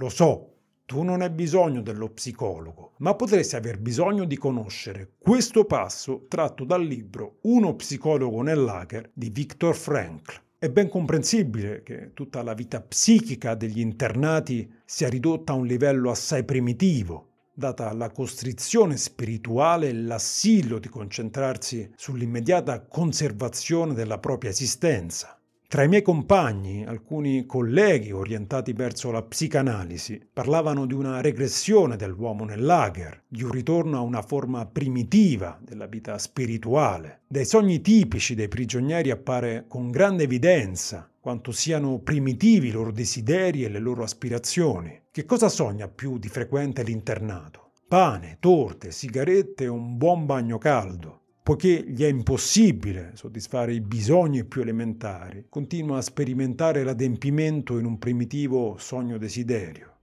Lo so, tu non hai bisogno dello psicologo, ma potresti aver bisogno di conoscere questo passo tratto dal libro Uno psicologo nell'hacker di Viktor Frankl. È ben comprensibile che tutta la vita psichica degli internati sia ridotta a un livello assai primitivo, data la costrizione spirituale e l'assillo di concentrarsi sull'immediata conservazione della propria esistenza. Tra i miei compagni, alcuni colleghi orientati verso la psicanalisi parlavano di una regressione dell'uomo nel lager, di un ritorno a una forma primitiva della vita spirituale. Dai sogni tipici dei prigionieri appare con grande evidenza quanto siano primitivi i loro desideri e le loro aspirazioni. Che cosa sogna più di frequente l'internato? Pane, torte, sigarette e un buon bagno caldo poiché gli è impossibile soddisfare i bisogni più elementari, continua a sperimentare l'adempimento in un primitivo sogno desiderio.